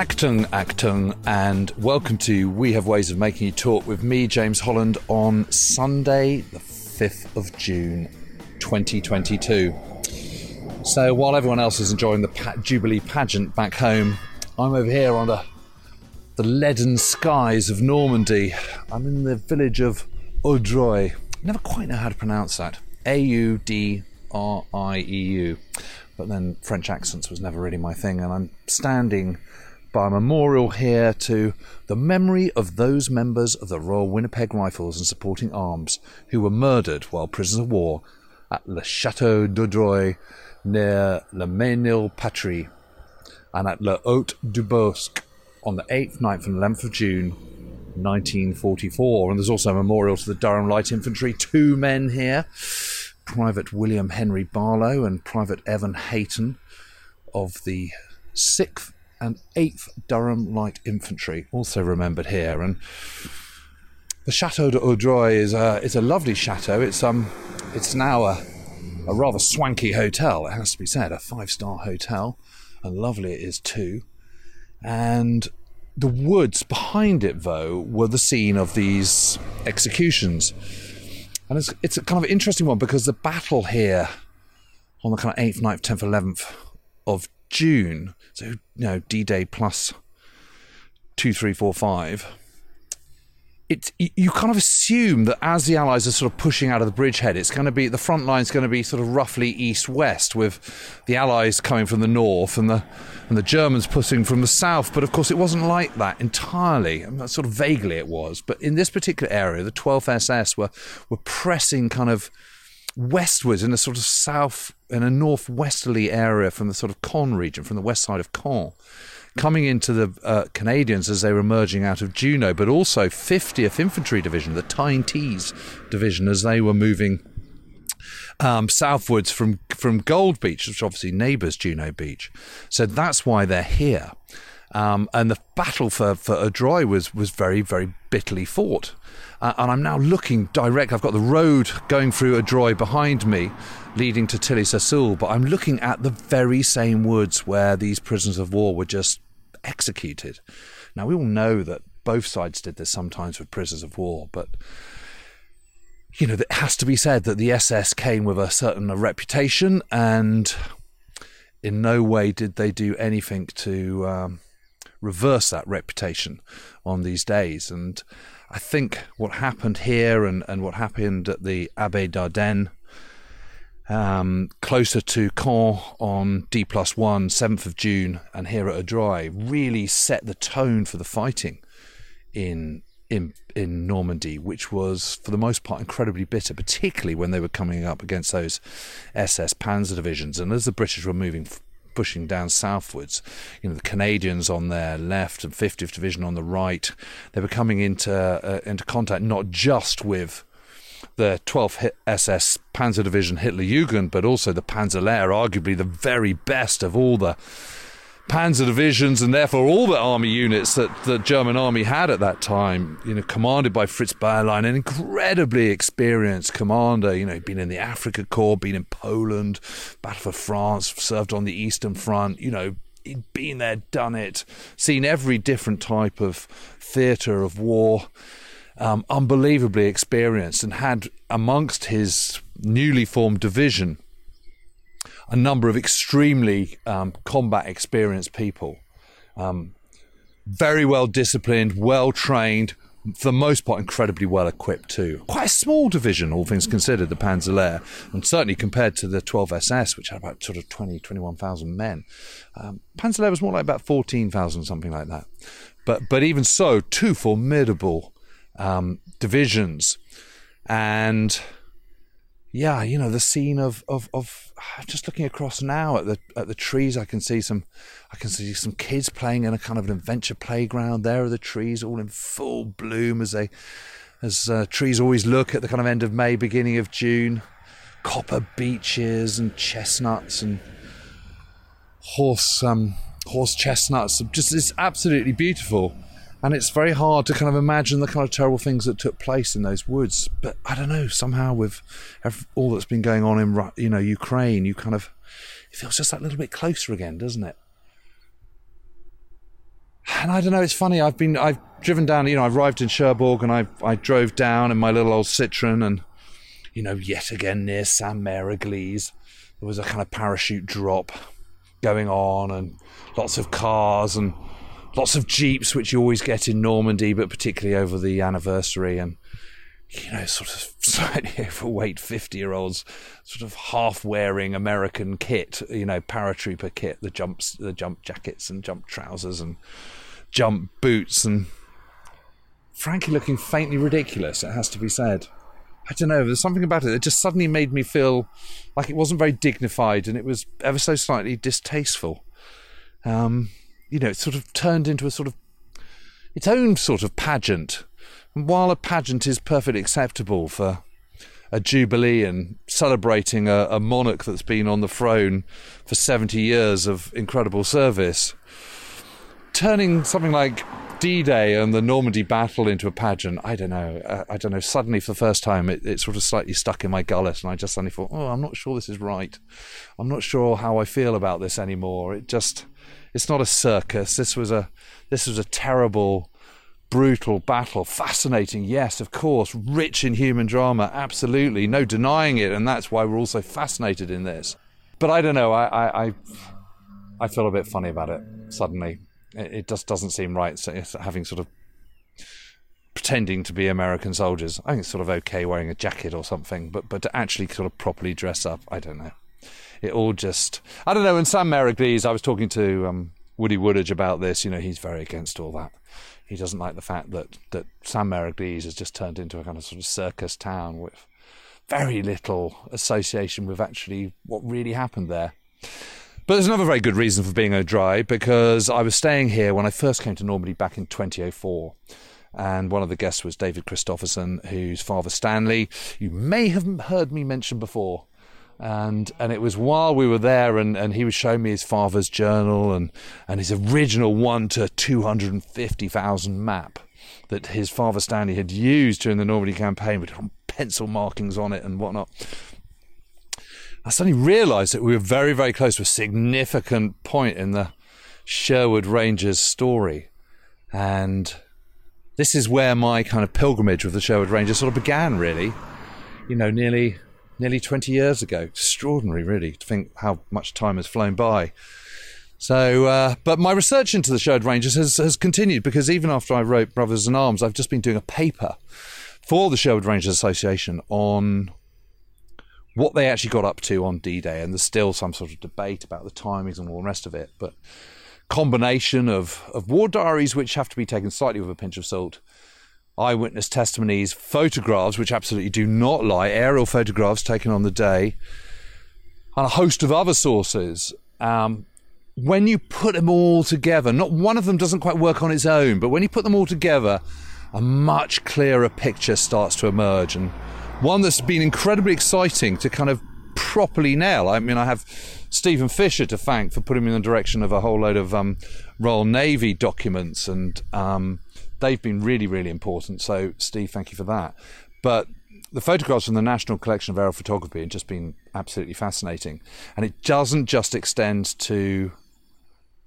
Actung, Actung, and welcome to We Have Ways of Making You Talk with me, James Holland, on Sunday, the 5th of June, 2022. So while everyone else is enjoying the pa- Jubilee pageant back home, I'm over here on the, the leaden skies of Normandy. I'm in the village of Audrieu. Never quite know how to pronounce that. A U D R I E U. But then French accents was never really my thing, and I'm standing by a memorial here to the memory of those members of the Royal Winnipeg Rifles and Supporting Arms who were murdered while prisoners of war at Le Chateau d'Audrieu near Le Mesnil-Patry and at Le Haut du Bosc on the 8th, 9th, and 11th of June 1944. And there's also a memorial to the Durham Light Infantry, two men here Private William Henry Barlow and Private Evan Hayton of the 6th and 8th Durham Light Infantry, also remembered here. And the Chateau d'Audrieu is a, is a lovely chateau. It's, um, it's now a, a rather swanky hotel, it has to be said, a five star hotel, and lovely it is too. And the woods behind it, though, were the scene of these executions. And it's, it's a kind of interesting one because the battle here on the kind of 8th, 9th, 10th, 11th of June, so you know D Day plus two, three, four, five. It's you kind of assume that as the Allies are sort of pushing out of the bridgehead, it's going to be the front line is going to be sort of roughly east-west, with the Allies coming from the north and the and the Germans pushing from the south. But of course, it wasn't like that entirely. Sort of vaguely, it was. But in this particular area, the 12th SS were were pressing kind of westwards in a sort of south in a northwesterly area from the sort of Caen region, from the west side of Caen, coming into the uh, Canadians as they were emerging out of Juno, but also 50th Infantry Division, the Tyne Tees Division, as they were moving um, southwards from from Gold Beach, which obviously neighbours Juno Beach. So that's why they're here. Um, and the battle for for Audrieu was was very very bitterly fought. Uh, and I'm now looking direct. I've got the road going through Audrieu behind me, leading to Tilly-sur-Seulles, but I'm looking at the very same woods where these prisoners of war were just executed. Now we all know that both sides did this sometimes with prisoners of war, but you know, it has to be said that the SS came with a certain reputation, and in no way did they do anything to um, reverse that reputation on these days. And I think what happened here and, and what happened at the Abbaye d'Ardenne, um, closer to Caen on D plus one, 7th of June, and here at Audreuil, really set the tone for the fighting in in in Normandy, which was for the most part incredibly bitter, particularly when they were coming up against those SS Panzer divisions. And as the British were moving pushing down southwards. You know, the Canadians on their left and 50th Division on the right, they were coming into uh, into contact not just with the 12th SS Panzer Division Hitlerjugend, but also the Panzerlehr, arguably the very best of all the panzer divisions and therefore all the army units that the German army had at that time, you know, commanded by Fritz Bayerlein, an incredibly experienced commander, you know, he'd been in the Africa Corps, been in Poland, Battle for France, served on the Eastern Front, you know, he'd been there, done it, seen every different type of theatre of war, um, unbelievably experienced, and had amongst his newly formed division a number of extremely um, combat experienced people. Um, very well disciplined, well trained, for the most part, incredibly well equipped too. Quite a small division, all things considered, the Panzerlehr, and certainly compared to the 12 SS, which had about sort of 20, 21,000 men. Um, Panzerlehr was more like about 14,000, something like that. But, but even so, two formidable um, divisions. And yeah, you know, the scene of, of, of just looking across now at the at the trees, I can see some I can see some kids playing in a kind of an adventure playground. There are the trees all in full bloom as they as uh, trees always look at the kind of end of May, beginning of June. Copper beeches and chestnuts and horse um, horse chestnuts. Just it's absolutely beautiful and it's very hard to kind of imagine the kind of terrible things that took place in those woods. But I don't know, somehow with all that's been going on in you know Ukraine, you kind of it feels just that little bit closer again, doesn't it? And I don't know, it's funny. I've been I've driven down, you know, I arrived in Cherbourg and I I drove down in my little old Citroen and you know, yet again near Saint Mère Église, there was a kind of parachute drop going on and lots of cars and lots of jeeps, which you always get in Normandy, but particularly over the anniversary, and you know, sort of slightly overweight fifty-year-olds, sort of half-wearing American kit, you know, paratrooper kit, the jumps, the jump jackets and jump trousers and jump boots, and frankly, looking faintly ridiculous. It has to be said. I don't know. There's something about it that just suddenly made me feel like it wasn't very dignified, and it was ever so slightly distasteful. Um, you know, it sort of turned into a sort of its own sort of pageant. And while a pageant is perfectly acceptable for a jubilee and celebrating a, a, monarch that's been on the throne for 70 years of incredible service, turning something like D Day and the Normandy battle into a pageant, I don't know. I, uh, I don't know. Suddenly, for the first time, it, it, sort of slightly stuck in my gullet, and I just suddenly thought, oh, I'm not sure this is right. I'm not sure how I feel about this anymore. It just it's not a circus. This was a this was a terrible, brutal battle. Fascinating, yes, of course. Rich in human drama, absolutely, no denying it, and that's why we're all so fascinated in this. But I don't know. I I I, I feel a bit funny about it. Suddenly, it, it just doesn't seem right. So having sort of pretending to be American soldiers. I think it's sort of okay wearing a jacket or something, but but to actually sort of properly dress up, I don't know it all just I don't know. And Saint Mère I was talking to um, Woody Woodadge about this. You know, he's very against all that. He doesn't like the fact that that Saint Mère has just turned into a kind of sort of circus town with very little association with actually what really happened there. But there's another very good reason for being dry because I was staying here when I first came to Normandy back in 2004 and one of the guests was David Christopherson, whose father Stanley, you may have heard me mention before and and it was while we were there and, and he was showing me his father's journal and, and his original one to 250,000 map that his father Stanley had used during the Normandy campaign with pencil markings on it and whatnot. I suddenly realised that we were very, very close to a significant point in the Sherwood Rangers story. And this is where my kind of pilgrimage with the Sherwood Rangers sort of began, really. You know, nearly nearly 20 years ago. Extraordinary, really, to think how much time has flown by. So, uh, but my research into the Sherwood Rangers has, has continued because even after I wrote Brothers in Arms, I've just been doing a paper for the Sherwood Rangers Association on what they actually got up to on D Day. And there's still some sort of debate about the timings and all the rest of it. But combination of, of war diaries, which have to be taken slightly with a pinch of salt, eyewitness testimonies, photographs, which absolutely do not lie, aerial photographs taken on the day, and a host of other sources. Um, when you put them all together, not one of them doesn't quite work on its own, but when you put them all together, a much clearer picture starts to emerge, and one that's been incredibly exciting to kind of properly nail. I mean, I have Stephen Fisher to thank for putting me in the direction of a whole load of um, Royal Navy documents and um, they've been really, really important. So, Steve, thank you for that. But the photographs from the National Collection of Aerial Photography have just been absolutely fascinating. And it doesn't just extend to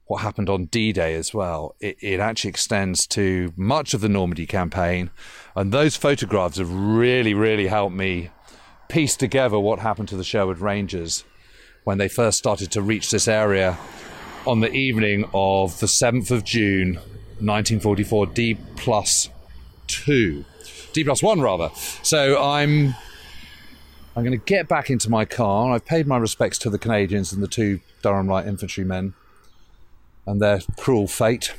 what happened on D Day as well. It, it actually extends to much of the Normandy campaign. And those photographs have really, really helped me piece together what happened to the Sherwood Rangers when they first started to reach this area on the evening of the 7th of June 1944 D plus two, D plus one rather. So I'm I'm going to get back into my car. I've paid my respects to the Canadians and the two Durham Light infantrymen and their cruel fate,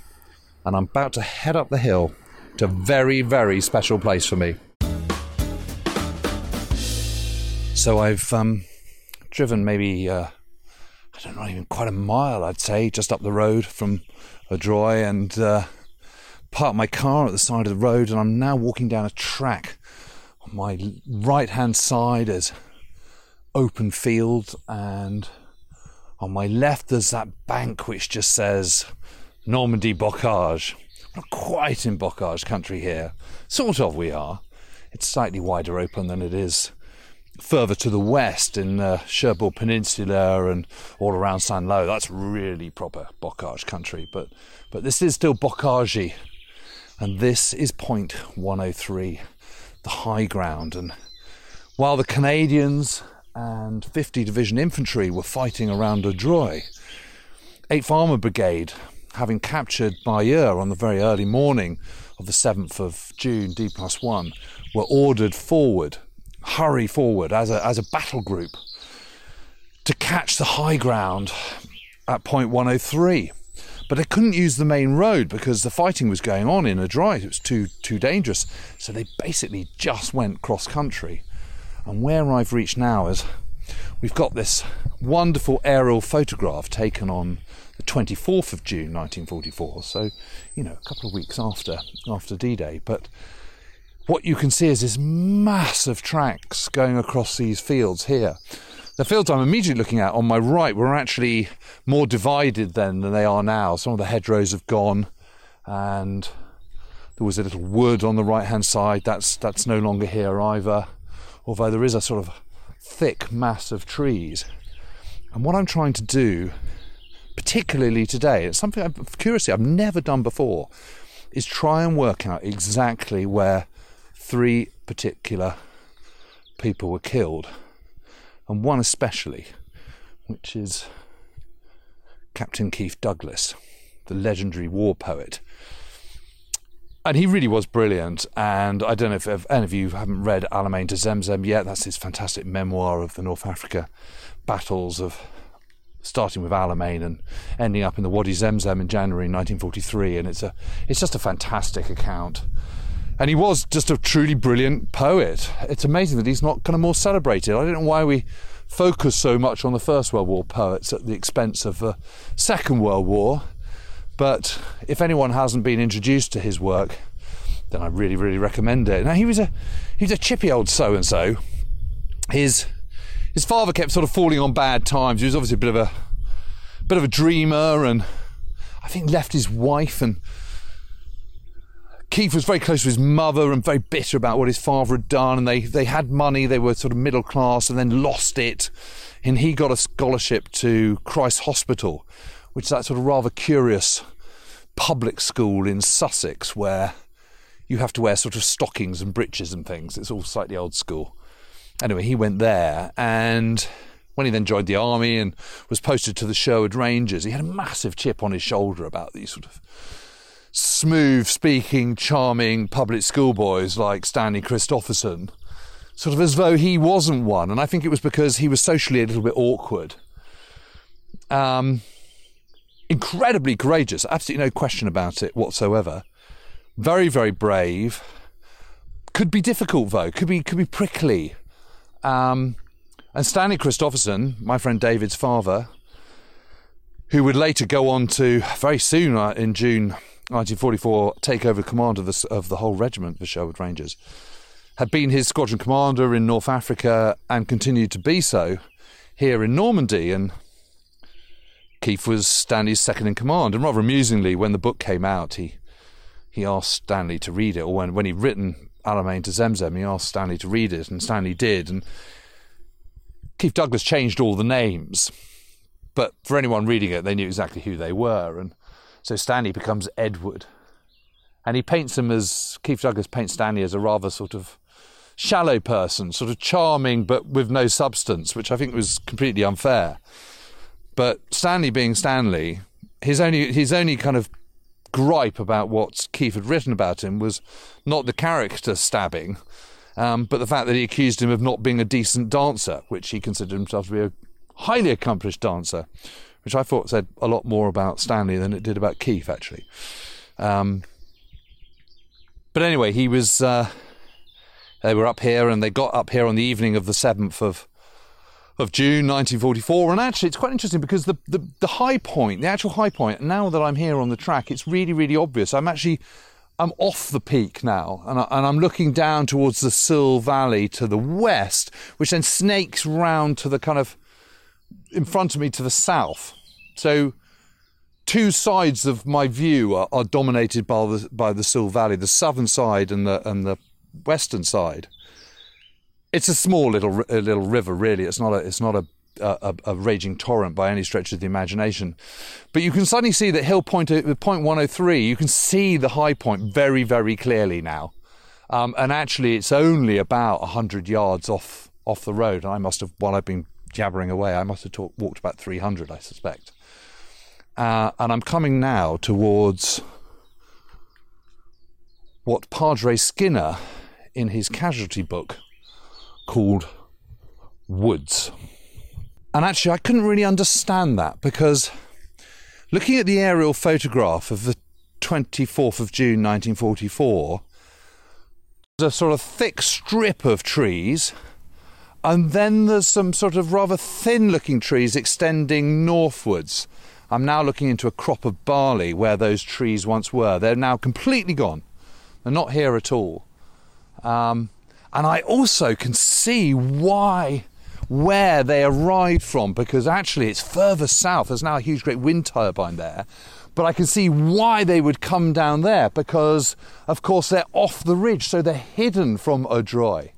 and I'm about to head up the hill to a very very special place for me. So I've um, driven maybe, uh, don't know, even quite a mile, I'd say, just up the road from Audrieu and uh, parked my car at the side of the road. And I'm now walking down a track. On my right hand side is open field, and on my left there's that bank which just says Normandy Bocage. We're not quite in Bocage country here. Sort of, we are. It's slightly wider open than it is further to the west in uh, the Cherbourg Peninsula and all around Saint-Lô, that's really proper bocage country. But but this is still bocage, and this is point 103, the high ground. And while the Canadians and 50 Division Infantry were fighting around Audrieu, 8th Armour Brigade, having captured Bayeux on the very early morning of the 7th of June, D plus 1, were ordered forward hurry forward as a, as a battle group to catch the high ground at point 103. But they couldn't use the main road because the fighting was going on in a drive. It was too too dangerous. So they basically just went cross country. And where I've reached now is we've got this wonderful aerial photograph taken on the 24th of June 1944. So, you know, a couple of weeks after after D-Day. But what you can see is this massive tracks going across these fields here. The fields I'm immediately looking at on my right were actually more divided then than they are now. Some of the hedgerows have gone, and there was a little wood on the right hand side. That's that's no longer here either. Although there is a sort of thick mass of trees. And what I'm trying to do, particularly today, it's something I've, curiously I've never done before, is try and work out exactly where three particular people were killed, and one especially, which is Captain Keith Douglas, the legendary war poet. And he really was brilliant. And I don't know if, if any of you haven't read Alamein to Zemzem yet. That's his fantastic memoir of the North Africa battles of starting with Alamein and ending up in the Wadi Zemzem in January 1943. And it's a it's just a fantastic account and he was just a truly brilliant poet. It's amazing that he's not kind of more celebrated. I don't know why we focus so much on the First World War poets at the expense of the Second World War. But if anyone hasn't been introduced to his work, then I really, really recommend it. Now he was a he was a chippy old so and so. His his father kept sort of falling on bad times. He was obviously a bit of a bit of a dreamer, and I think left his wife and Keith was very close to his mother and very bitter about what his father had done. And they, they had money, they were sort of middle class and then lost it. And he got a scholarship to Christ Hospital, which is that sort of rather curious public school in Sussex where you have to wear sort of stockings and breeches and things. It's all slightly old school. Anyway, he went there and when he then joined the army and was posted to the Sherwood Rangers, he had a massive chip on his shoulder about these sort of smooth speaking, charming public schoolboys like Stanley Christopherson, sort of as though he wasn't one. And I think it was because he was socially a little bit awkward. Um, incredibly courageous, absolutely no question about it whatsoever. Very, very brave. Could be difficult though. Could be could be prickly. Um, and Stanley Christopherson, my friend David's father, who would later go on to very soon uh, in June 1944 take over command of the, of the whole regiment, the Sherwood Rangers, had been his squadron commander in North Africa and continued to be so here in Normandy. And Keith was Stanley's second in command. And rather amusingly, when the book came out, he he asked Stanley to read it, or when, when he'd written Alamein to Zemzem, he asked Stanley to read it, and Stanley did. And Keith Douglas changed all the names, but for anyone reading it, they knew exactly who they were. And so Stanley becomes Edward. And he paints him as Keith Douglas paints Stanley as a rather sort of shallow person, sort of charming but with no substance, which I think was completely unfair. But Stanley being Stanley, his only his only kind of gripe about what Keith had written about him was not the character stabbing, um, but the fact that he accused him of not being a decent dancer, which he considered himself to be a highly accomplished dancer, which I thought said a lot more about Stanley than it did about Keith, actually. Um, but anyway, he was. Uh, they were up here, and they got up here on the evening of the seventh of of June 1944. And actually, it's quite interesting because the, the, the high point, the actual high point, now that I'm here on the track, it's really, really obvious. I'm actually I'm off the peak now, and, I, am looking down towards the Seulles Valley to the west, which then snakes round to the kind of in front of me to the south. So, two sides of my view are, are dominated by the by the Seulles Valley, the southern side and the and the western side. It's a small little a little river, really. It's not a it's not a a, a, raging torrent by any stretch of the imagination. But you can suddenly see that hill point, uh, point 103, you can see the high point very, very clearly now. Um, and actually, it's only about 100 yards off, off the road. And I must have, while I've been jabbering away, I must have talk, walked about 300, I suspect. Uh, and I'm coming now towards what Padre Skinner, in his casualty book, called woods. And actually, I couldn't really understand that because looking at the aerial photograph of the 24th of June 1944, there's a sort of thick strip of trees, and then there's some sort of rather thin looking trees extending northwards. I'm now looking into a crop of barley where those trees once were. They're now completely gone. They're not here at all. Um, and I also can see why where they arrived from because actually it's further south. There's now a huge, great wind turbine there. But I can see why they would come down there because, of course, they're off the ridge, so they're hidden from Audrieu.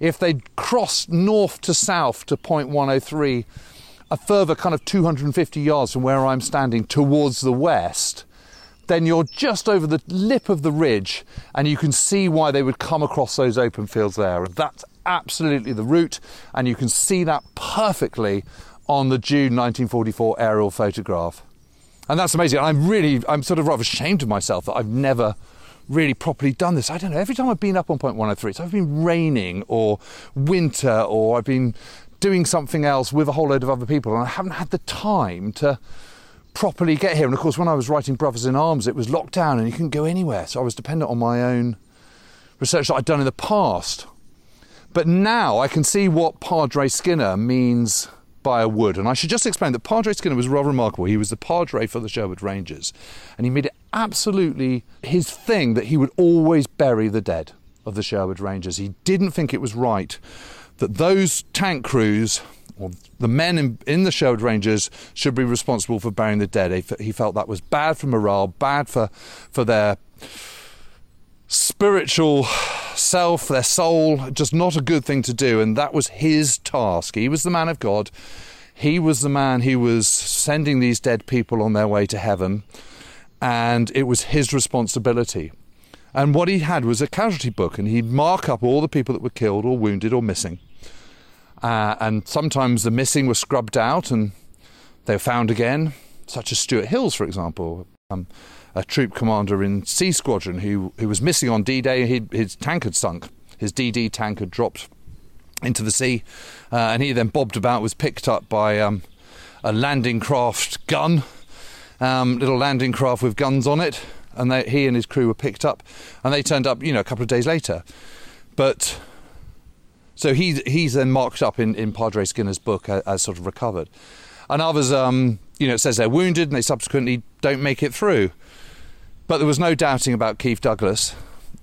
If they'd crossed north to south to point 103, a further kind of 250 yards from where I'm standing towards the west, then you're just over the lip of the ridge and you can see why they would come across those open fields there. And that's absolutely the route, and you can see that perfectly on the June 1944 aerial photograph. And that's amazing. I'm really, I'm sort of rather ashamed of myself that I've never really properly done this. I don't know. Every time I've been up on point 103, it's either been raining or winter or I've been doing something else with a whole load of other people, and I haven't had the time to properly get here. And of course, when I was writing Brothers in Arms, it was locked down and you couldn't go anywhere. So I was dependent on my own research that I'd done in the past. But now I can see what Padre Skinner means by a wood. And I should just explain that Padre Skinner was rather remarkable. He was the Padre for the Sherwood Rangers. And he made it absolutely his thing that he would always bury the dead of the Sherwood Rangers. He didn't think it was right that those tank crews or the men in, in, the Sherwood Rangers should be responsible for burying the dead. He, he felt that was bad for morale, bad for, for their spiritual self, their soul, just not a good thing to do. And that was his task. He was the man of God. He was the man who was sending these dead people on their way to heaven. And it was his responsibility. And what he had was a casualty book, and he'd mark up all the people that were killed or wounded or missing. Uh, and sometimes the missing were scrubbed out and they were found again, such as Stuart Hills, for example. Um, a troop commander in C Squadron who, who was missing on D Day. His tank had sunk. His DD tank had dropped into the sea, uh, and he then bobbed about, was picked up by um, a landing craft gun, um, little landing craft with guns on it, and they, he and his crew were picked up, and they turned up, you know, a couple of days later. But so he, he's then marked up in, in Padre Skinner's book as, as sort of recovered. And others, um, you know, it says they're wounded and they subsequently don't make it through. But there was no doubting about Keith Douglas.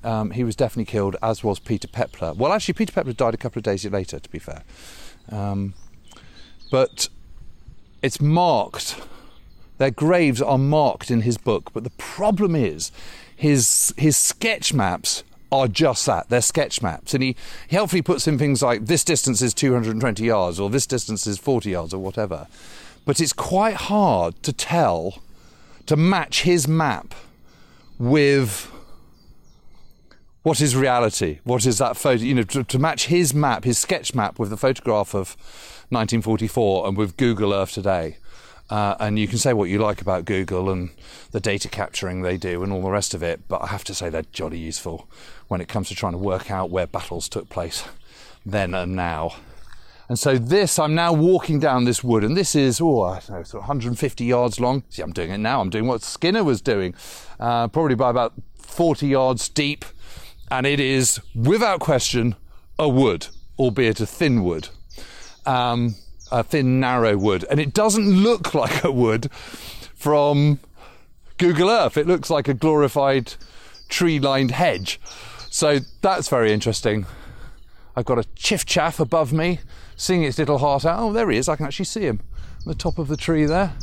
Um, he was definitely killed, as was Peter Pepler. Well, actually, Peter Pepler died a couple of days later, to be fair. Um, but it's marked. Their graves are marked in his book. But the problem is, his his sketch maps are just that. They're sketch maps. And he, he helpfully puts in things like this distance is 220 yards or this distance is 40 yards or whatever. But it's quite hard to tell, to match his map with what is reality? What is that photo? You know, to, to, match his map, his sketch map, with the photograph of 1944 and with Google Earth today. Uh, and you can say what you like about Google and the data capturing they do and all the rest of it, but I have to say they're jolly useful when it comes to trying to work out where battles took place then and now. And so this, I'm now walking down this wood, and this is, oh, I don't know, sort of 150 yards long. See, I'm doing it now. I'm doing what Skinner was doing, uh, probably by about 40 yards deep. And it is, without question, a wood, albeit a thin wood. Um, a thin, narrow wood, and it doesn't look like a wood from Google Earth. It looks like a glorified tree-lined hedge. So that's very interesting. I've got a chiff chaff above me, singing its little heart out. Oh, there he is. I can actually see him on the top of the tree there,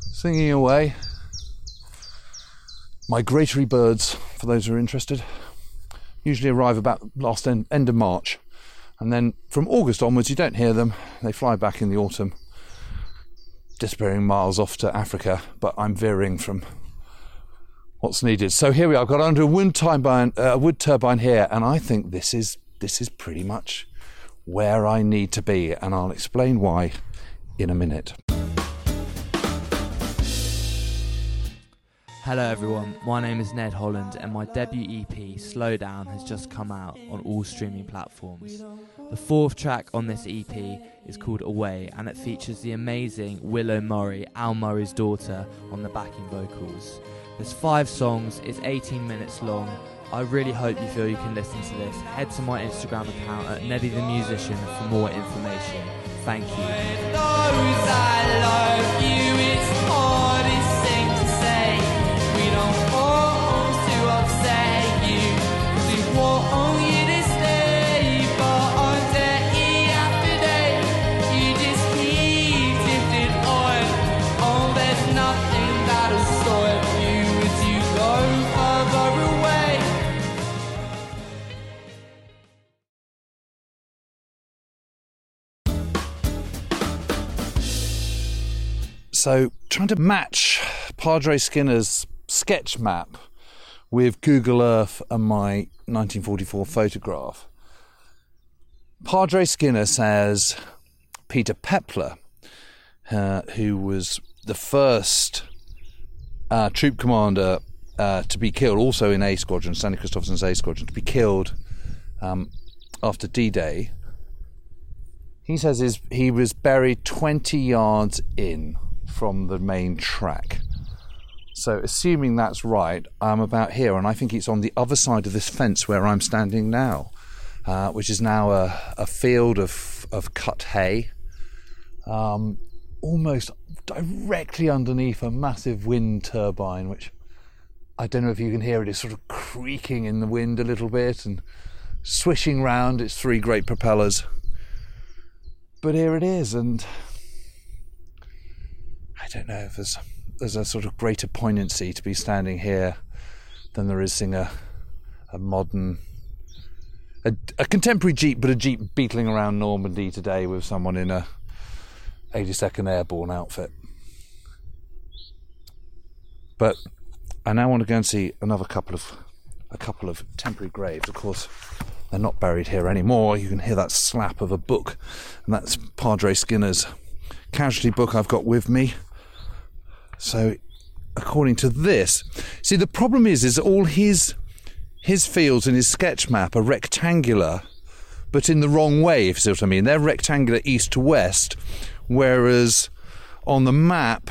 singing away. Migratory birds, for those who are interested, usually arrive about last end, end of March. And then from August onwards, you don't hear them. They fly back in the autumn, disappearing miles off to Africa. But I'm veering from what's needed. So here we are. I've got under a wind turbine, uh, wood turbine here, and I think this is this is pretty much where I need to be, and I'll explain why in a minute. Hello everyone, my name is Ned Holland and my debut EP, Slowdown, has just come out on all streaming platforms. The fourth track on this EP is called Away and it features the amazing Willow Murray, Al Murray's daughter, on the backing vocals. There's five songs, it's 18 minutes long. I really hope you feel you can listen to this. Head to my Instagram account at Neddy the Musician for more information. Thank you. So, trying to match Padre Skinner's sketch map with Google Earth and my 1944 photograph. Padre Skinner says Peter Pepler, uh, who was the first uh, troop commander uh, to be killed, also in A Squadron, Stanley Christopherson's A Squadron, to be killed um, after D Day. He says his, he was buried 20 yards in from the main track. So, assuming that's right, I'm about here, and I think it's on the other side of this fence where I'm standing now, uh, which is now a, a, field of, of cut hay, um, almost directly underneath a massive wind turbine, which I don't know if you can hear it, it's sort of creaking in the wind a little bit and swishing round its three great propellers. But here it is, and I don't know if there's there's a sort of greater poignancy to be standing here than there is seeing a a modern a, a contemporary jeep, but a jeep beetling around Normandy today with someone in a 82nd Airborne outfit. But I now want to go and see another couple of a couple of temporary graves. Of course, they're not buried here anymore. You can hear that slap of a book, and that's Padre Skinner's casualty book I've got with me. So, according to this, see the problem is, is all his his fields in his sketch map are rectangular, but in the wrong way. If you see what I mean, they're rectangular east to west, whereas on the map,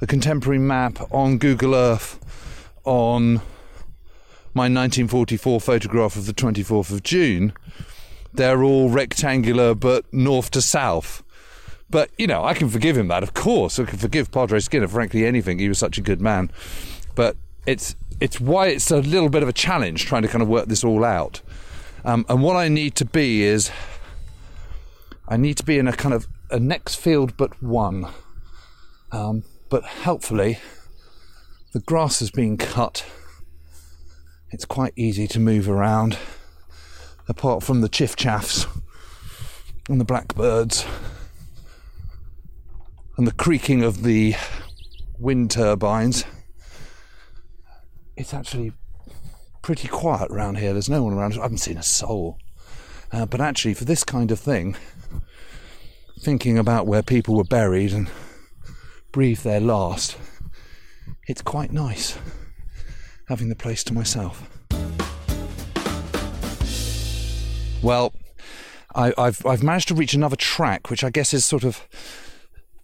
the contemporary map on Google Earth, on my 1944 photograph of the 24th of June, they're all rectangular but north to south. But, you know, I can forgive him that, of course. I can forgive Padre Skinner, frankly, anything. He was such a good man. But it's it's why it's a little bit of a challenge trying to kind of work this all out. Um, and what I need to be is I need to be in a kind of a next field but one. Um, but helpfully, the grass has been cut. It's quite easy to move around, apart from the chiff chaffs and the blackbirds and the creaking of the wind turbines, it's actually pretty quiet around here. There's no one around. I haven't seen a soul. Uh, but actually, for this kind of thing, thinking about where people were buried and breathed their last, it's quite nice having the place to myself. Well, I, have I've managed to reach another track, which I guess is sort of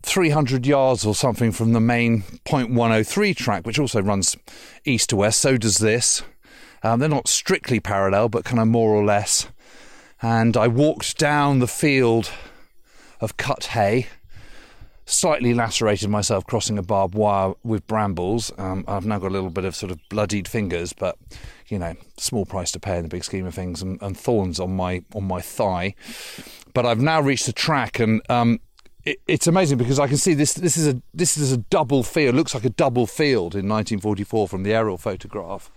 300 yards or something from the main point 103 track, which also runs east to west. So does this. Um, they're not strictly parallel, but kind of more or less. And I walked down the field of cut hay. Slightly lacerated myself crossing a barbed wire with brambles. Um, I've now got a little bit of sort of bloodied fingers, but you know, small price to pay in the big scheme of things, and, and thorns on my on my thigh. But I've now reached the track, and um, it, it's amazing because I can see this. This is a this is a double field. Looks like a double field in 1944 from the aerial photograph,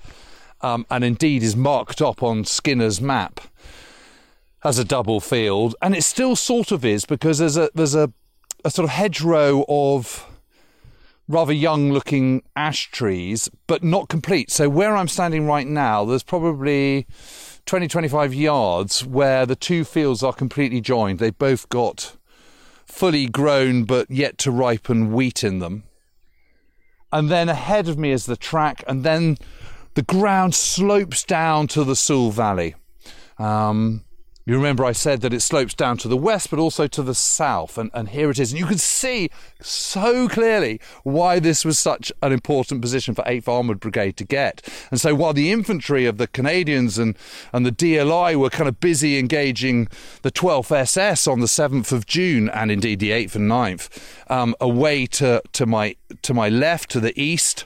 um, and indeed is marked up on Skinner's map as a double field, and it still sort of is because there's a there's a, a sort of hedgerow of rather young looking ash trees, but not complete. So where I'm standing right now, there's probably 20 25 yards where the two fields are completely joined. They've both got fully grown but yet to ripen wheat in them. And then ahead of me is the track, and then the ground slopes down to the Seulles Valley. Um, you remember I said that it slopes down to the west, but also to the south, and, and here it is. And you can see so clearly why this was such an important position for 8th Armoured Brigade to get. And so while the infantry of the Canadians and, and the DLI were kind of busy engaging the 12th SS on the 7th of June, and indeed the 8th and 9th, um, away to, to, my, to my left, to the east,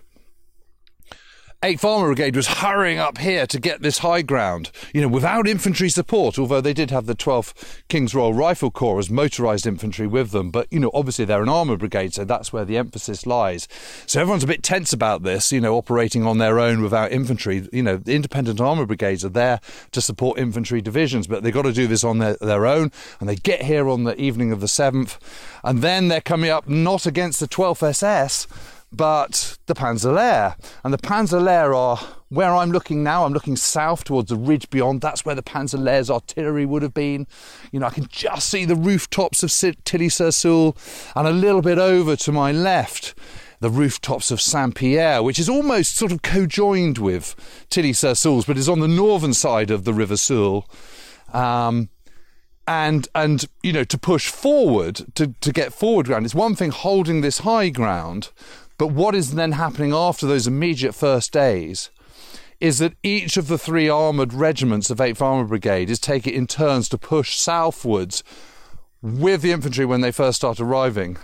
8th Armour Brigade was hurrying up here to get this high ground, you know, without infantry support, although they did have the 12th King's Royal Rifle Corps as motorised infantry with them. But, you know, obviously they're an armour brigade, so that's where the emphasis lies. So everyone's a bit tense about this, you know, operating on their own without infantry. You know, the independent armour brigades are there to support infantry divisions, but they've got to do this on their, their own. And they get here on the evening of the 7th, and then they're coming up not against the 12th SS but the Panzer And the Panzer are where I'm looking now. I'm looking south towards the ridge beyond. That's where the Panzer artillery would have been. You know, I can just see the rooftops of Tilly-sur-Seulles and a little bit over to my left the rooftops of Saint Pierre, which is almost sort of co-joined with Tilly-sur-Seulles, but is on the northern side of the River Seulles. Um, and and you know to push forward to to get forward ground it's one thing holding this high ground but what is then happening after those immediate first days is that each of the three armoured regiments of 8th Armoured Brigade is taking in turns to push southwards with the infantry when they first start arriving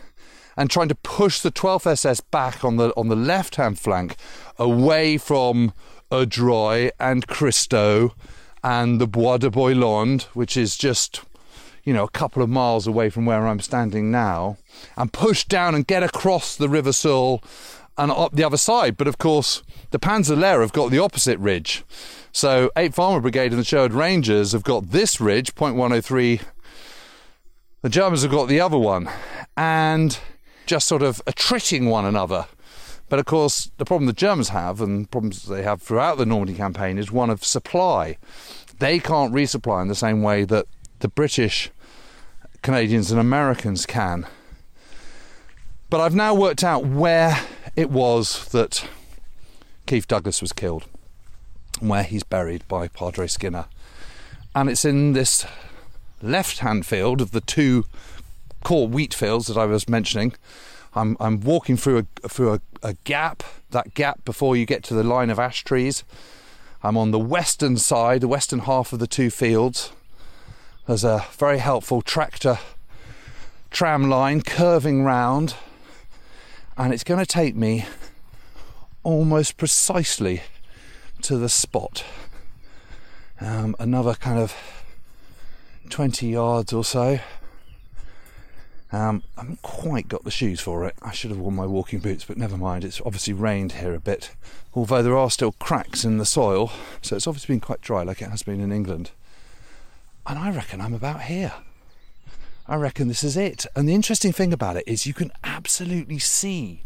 and trying to push the 12th SS back on the on the left hand flank away from Audrieu and Cristot and the Bois de Boislonde, which is just you know, a couple of miles away from where I'm standing now, and push down and get across the River Seulles and up the other side. But of course, the Panzer have got the opposite ridge. So 8th Armour Brigade and the Sherwood Rangers have got this ridge, point 103. The Germans have got the other one. And just sort of attriting one another. But of course, the problem the Germans have, and problems they have throughout the Normandy campaign, is one of supply. They can't resupply in the same way that the British, Canadians, and Americans can. But I've now worked out where it was that Keith Douglas was killed, where he's buried by Padre Skinner. And it's in this left hand field of the two core wheat fields that I was mentioning. I'm, I'm walking through a through a, a gap, that gap before you get to the line of ash trees. I'm on the western side, the western half of the two fields. There's a very helpful tractor tram line curving round, and it's going to take me almost precisely to the spot. Um, another kind of 20 yards or so. Um, I haven't quite got the shoes for it. I should have worn my walking boots, but never mind. It's obviously rained here a bit, although there are still cracks in the soil, so it's obviously been quite dry like it has been in England. And I reckon I'm about here. I reckon this is it. And the interesting thing about it is you can absolutely see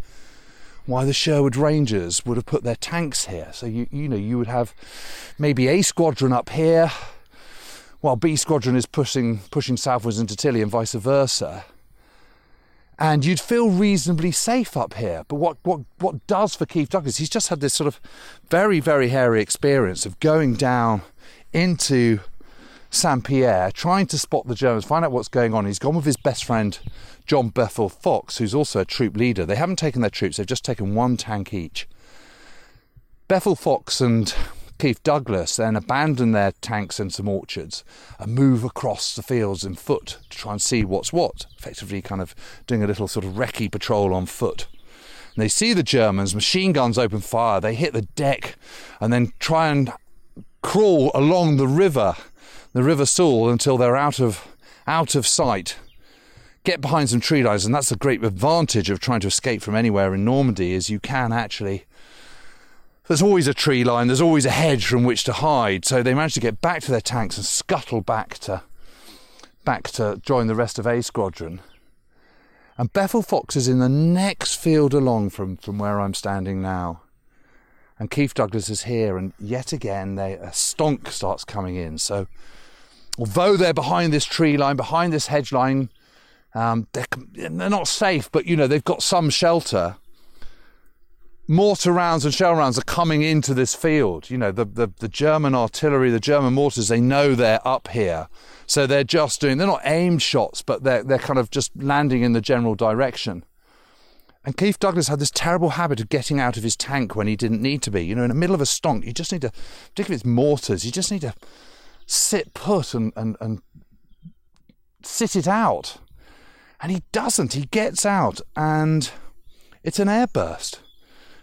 why the Sherwood Rangers would have put their tanks here. So you you know you would have maybe A squadron up here, while B squadron is pushing pushing southwards into Tilly and vice versa. And you'd feel reasonably safe up here. But what, what, what does for Keith Douglas? He's just had this sort of very, very hairy experience of going down into Saint Pierre, trying to spot the Germans, find out what's going on. He's gone with his best friend, John Bethell-Fox, who's also a troop leader. They haven't taken their troops, they've just taken one tank each. Bethell-Fox and Keith Douglas then abandon their tanks and some orchards and move across the fields in foot to try and see what's what, effectively kind of doing a little sort of recce patrol on foot. And they see the Germans, machine guns open fire, they hit the deck and then try and crawl along the river, the River Seulles, until they're out of out of sight. Get behind some tree lines, and that's the great advantage of trying to escape from anywhere in Normandy is you can actually there's always a tree line, there's always a hedge from which to hide. So they managed to get back to their tanks and scuttle back to back to join the rest of A Squadron. And Bethell-Fox is in the next field along from, from where I'm standing now. And Keith Douglas is here, and yet again they, a stonk starts coming in. So although they're behind this tree line, behind this hedge line, um, they're, they're not safe, but you know they've got some shelter mortar rounds and shell rounds are coming into this field. You know, the, the, the, German artillery, the German mortars, they know they're up here. So they're just doing, they're not aimed shots, but they're, they're kind of just landing in the general direction. And Keith Douglas had this terrible habit of getting out of his tank when he didn't need to be. You know, in the middle of a stonk, you just need to, particularly if it's mortars, you just need to sit put and, and, and sit it out. And he doesn't. He gets out and it's an airburst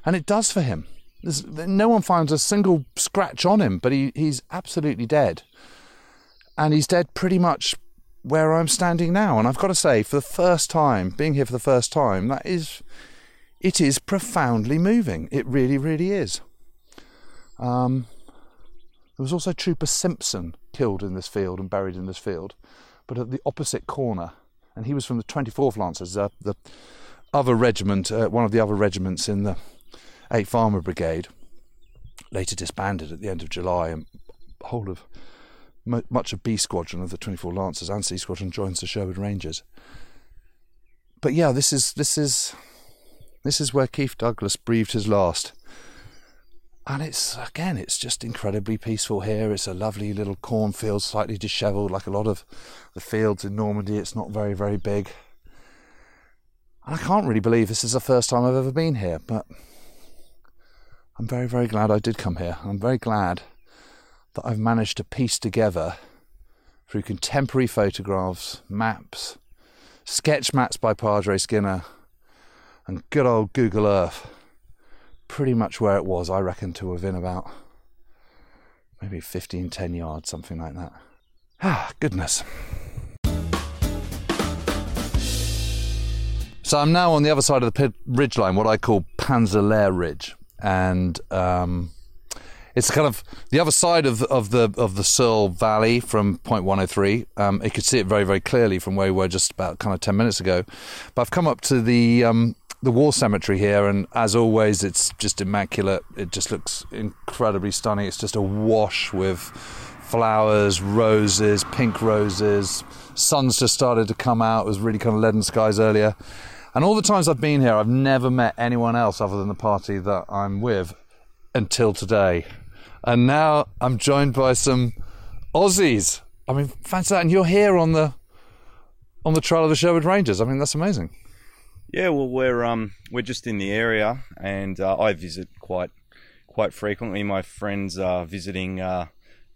and it does for him. There's, no one finds a single scratch on him, but he, he's absolutely dead. And he's dead pretty much where I'm standing now. And I've got to say, for the first time, being here for the first time, that is, it is profoundly moving. It really, really is. Um, there was also Trooper Simpson killed in this field and buried in this field, but at the opposite corner. And he was from the 24th Lancers, uh, the other regiment, uh, one of the other regiments in the 8th Armoured Brigade, later disbanded at the end of July, and whole of much of B Squadron of the 24 Lancers and C Squadron joins the Sherwood Rangers. But yeah, this is this is this is where Keith Douglas breathed his last. And it's again, it's just incredibly peaceful here. It's a lovely little cornfield, slightly dishevelled, like a lot of the fields in Normandy. It's not very, very big. And I can't really believe this is the first time I've ever been here, but I'm very, very glad I did come here. I'm very glad that I've managed to piece together through contemporary photographs, maps, sketch maps by Padre Skinner, and good old Google Earth, pretty much where it was, I reckon, to within about maybe 15, 10 yards, something like that. Ah, goodness. So I'm now on the other side of the ridge line, what I call Panzerlehr Ridge and um, it's kind of the other side of of the of the Seulles Valley from point 103. Um, you could see it very very clearly from where we were just about kind of ten minutes ago. But I've come up to the um, the war cemetery here, and as always, it's just immaculate. It just looks incredibly stunning. It's just a wash with flowers, roses, pink roses. Sun's just started to come out. It was really kind of leaden skies earlier. And all the times I've been here, I've never met anyone else other than the party that I'm with until today. And now I'm joined by some Aussies. I mean, fancy that. And you're here on the on the trail of the Sherwood Rangers. I mean, that's amazing. Yeah, well, we're um we're just in the area, and uh, I visit quite quite frequently. My friends are visiting uh,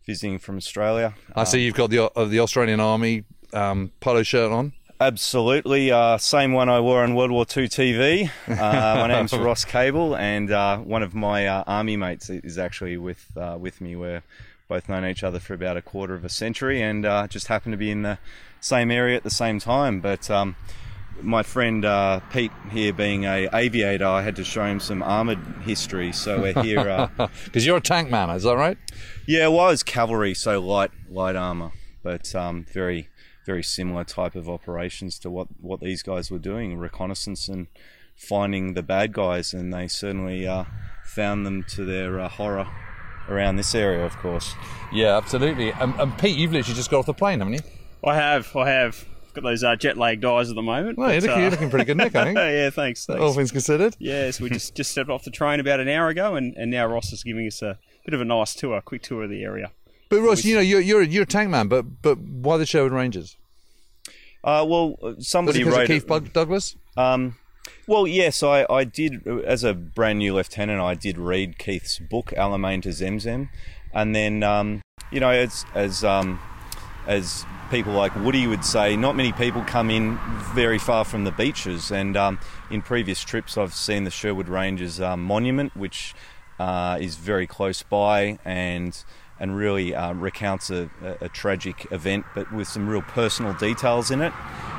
visiting from Australia. I see you've got the uh, the Australian Army um, polo shirt on. Absolutely. Uh, same one I wore on World War II TV. Uh, my name's Ross Cable, and uh, one of my uh, army mates is actually with uh, with me. We're both known each other for about a quarter of a century, and uh, just happened to be in the same area at the same time. But um, my friend Pete here, being a aviator, I had to show him some armored history. So we're here because you're a tank man, is that right? Yeah, well, I was cavalry, so light light armor, but um, very very similar type of operations to what, what these guys were doing reconnaissance and finding the bad guys, and they certainly uh, found them to their uh, horror around this area, of course. Yeah, absolutely. And, and, Pete, you've literally just got off the plane, haven't you? I have, I have. Got those uh, jet lagged eyes at the moment. Well, but, you're, looking, you're, looking, pretty good, Nick. I think. yeah, thanks, thanks. All things considered. Yeah, so we just just stepped off the train about an hour ago, and, and now Ross is giving us a bit of a nice tour, a quick tour of the area. But Ross, you know, you're you're you're a tank man, but but why the Sherwood Rangers? Uh, well, uh, somebody Was it wrote Keith Bug- Douglas. Um, Well, yes, I, I did, as a brand new lieutenant, I did read Keith's book, Alamein to Zemzem. And then, um, you know, as, as, um, as people like Woody would say, not many people come in very far from the beaches. And um, in previous trips, I've seen the Sherwood Rangers um, Monument, which uh, is very close by and and really uh, recounts a, a, tragic event, but with some real personal details in it.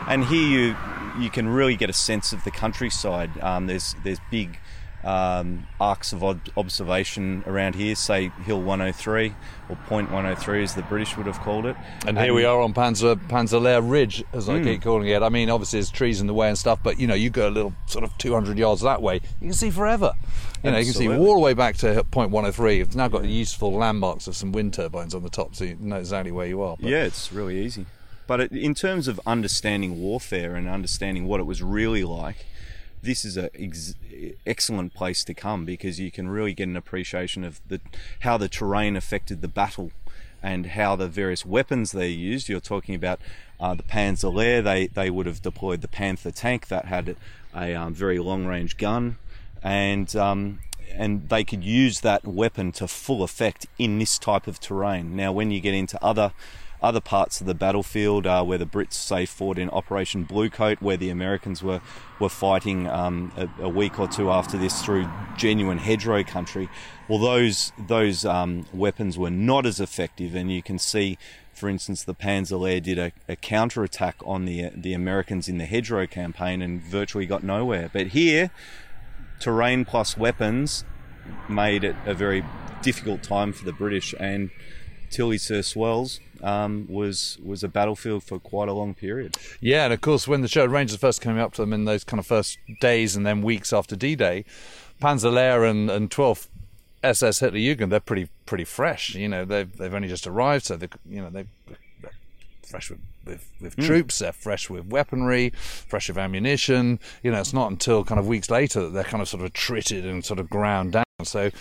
And here you you can really get a sense of the countryside. Um, there's there's big um, arcs of observation around here, say Hill 103 or Point 103 as the British would have called it. And, and here we are on Panzer Panzerlehr Ridge, as I mm. keep calling it. I mean, obviously there's trees in the way and stuff, but you know, you go a little sort of 200 yards that way, you can see forever. You know, Absolutely. you can see all the way back to Point 103. It's now got useful landmarks of some wind turbines on the top, so you know exactly where you are. But. Yeah, it's really easy. But it, in terms of understanding warfare and understanding what it was really like, this is a ex- excellent place to come because you can really get an appreciation of the how the terrain affected the battle and how the various weapons they used. You're talking about uh, the Panzer They they would have deployed the Panther tank that had a um, very long range gun, and um, and they could use that weapon to full effect in this type of terrain. Now, when you get into other other parts of the battlefield uh, where the Brits say fought in Operation Bluecoat, where the Americans were were fighting um, a, a, week or two after this through genuine hedgerow country. Well, those those um, weapons were not as effective, and you can see. For instance, the Panzer Panzerlehr did a, a counterattack on the the Americans in the hedgerow campaign and virtually got nowhere. But here, terrain plus weapons made it a very difficult time for the British and Tilly-sur-Seulles um, was was a battlefield for quite a long period. Yeah, and of course, when the Sherwood Rangers first came up to them in those kind of first days and then weeks after D-Day, Panzerlehr and, and 12th SS Hitlerjugend, they're pretty pretty fresh. You know, they've they've only just arrived, so they you know they are fresh with with, with mm. troops, they're fresh with weaponry, fresh with ammunition. You know, it's not until kind of weeks later that they're kind of sort of treated and sort of ground down. So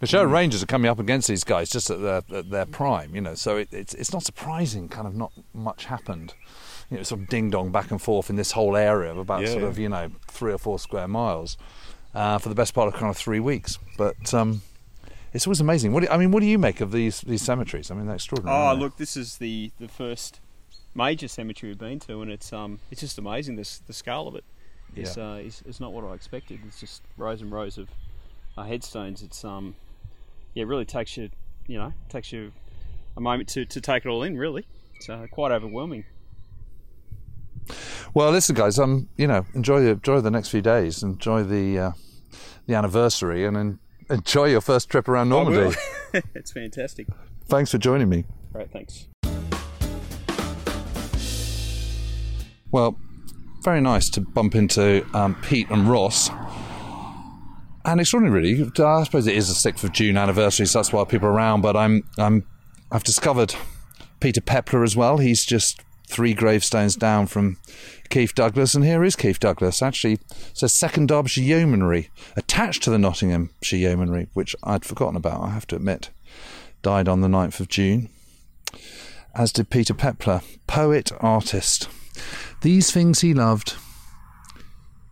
the Sherwood Rangers are coming up against these guys just at their, at their prime, you know. So it, it's it's not surprising, kind of, not much happened. You know, sort of ding dong back and forth in this whole area of about yeah, sort of you know three or four square miles uh, for the best part of kind of three weeks. But um, it's always amazing. What do, I mean, what do you make of these these cemeteries? I mean, they're extraordinary. Oh, look, this is the the first major cemetery we've been to, and it's um it's just amazing. This the scale of it. it is yeah. uh, is, is not what I expected. It's just rows and rows of uh, headstones. It's um yeah, it really takes you, you know, takes you a moment to, to take it all in. Really, it's uh, quite overwhelming. Well, listen, guys. Um, you know, enjoy the, enjoy the next few days. Enjoy the uh, the anniversary, and en- enjoy your first trip around Normandy. it's fantastic. Thanks for joining me. Great, thanks. Well, very nice to bump into um, Pete and Ross and extraordinary, really. I suppose it is the sixth of June anniversary, so that's why people are around. But I'm, I'm, I've discovered Peter Pepler as well. He's just three gravestones down from Keith Douglas, and here is Keith Douglas. Actually, says Second Derbyshire Yeomanry attached to the Nottinghamshire Yeomanry, which I'd forgotten about. I have to admit, died on the 9th of June. As did Peter Pepler, poet, artist. These things he loved.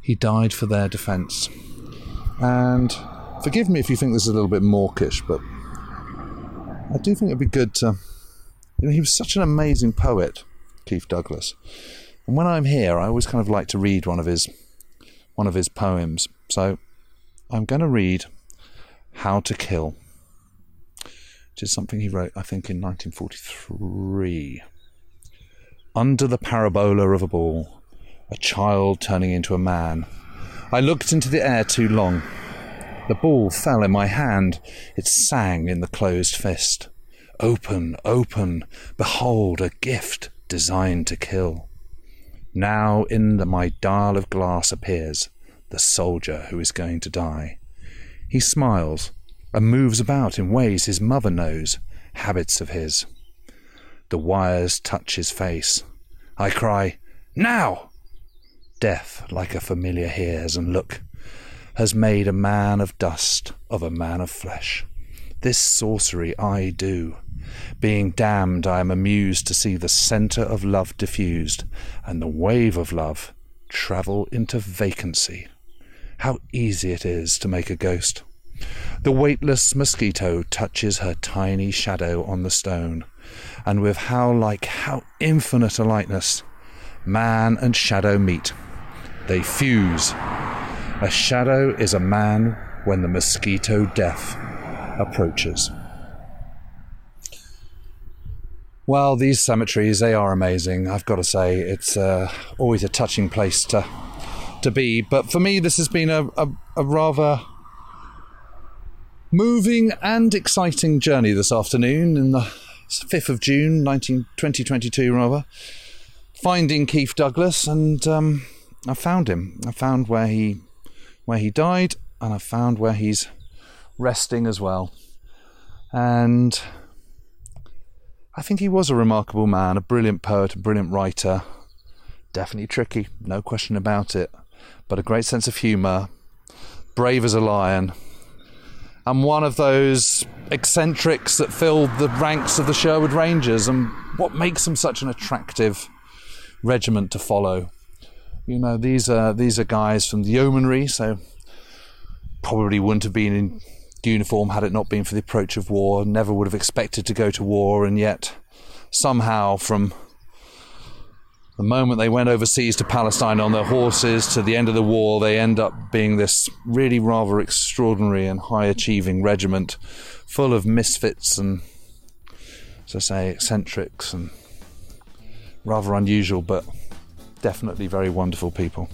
He died for their defence. And forgive me if you think this is a little bit mawkish, but I do think it'd be good to. You know, he was such an amazing poet, Keith Douglas. And when I'm here, I always kind of like to read one of his one of his poems. So I'm going to read How to Kill, which is something he wrote, I think, in 1943. Under the parabola of a ball, a child turning into a man I looked into the air too long. The ball fell in my hand. It sang in the closed fist. Open, open, behold a gift designed to kill. Now in the, my dial of glass appears the soldier who is going to die. He smiles and moves about in ways his mother knows, habits of his. The wires touch his face. I cry, Now! Death, like a familiar hears, and look, has made a man of dust of a man of flesh. This sorcery I do. Being damned, I am amused to see the centre of love diffused, and the wave of love travel into vacancy How easy it is to make a ghost. The weightless mosquito touches her tiny shadow on the stone, and with how like, how infinite a likeness, man and shadow meet. They fuse. A shadow is a man when the mosquito death approaches. Well, these cemeteries, they are amazing. I've got to say, it's uh, always a touching place to to be. But for me, this has been a, a, a rather moving and exciting journey this afternoon in the 5th of June, 19, 2022, rather. Finding Keith Douglas, and um, I found him. I found where he where he died, and I found where he's resting as well. And I think he was a remarkable man, a brilliant poet, a brilliant writer. Definitely tricky, no question about it. But a great sense of humour, brave as a lion, and one of those eccentrics that filled the ranks of the Sherwood Rangers, and what makes them such an attractive regiment to follow. You know, these are these are guys from the yeomanry, so probably wouldn't have been in uniform had it not been for the approach of war. Never would have expected to go to war, and yet somehow from the moment they went overseas to Palestine on their horses to the end of the war, they end up being this really rather extraordinary and high achieving regiment full of misfits and, as I say, eccentrics and rather unusual, but definitely very wonderful people.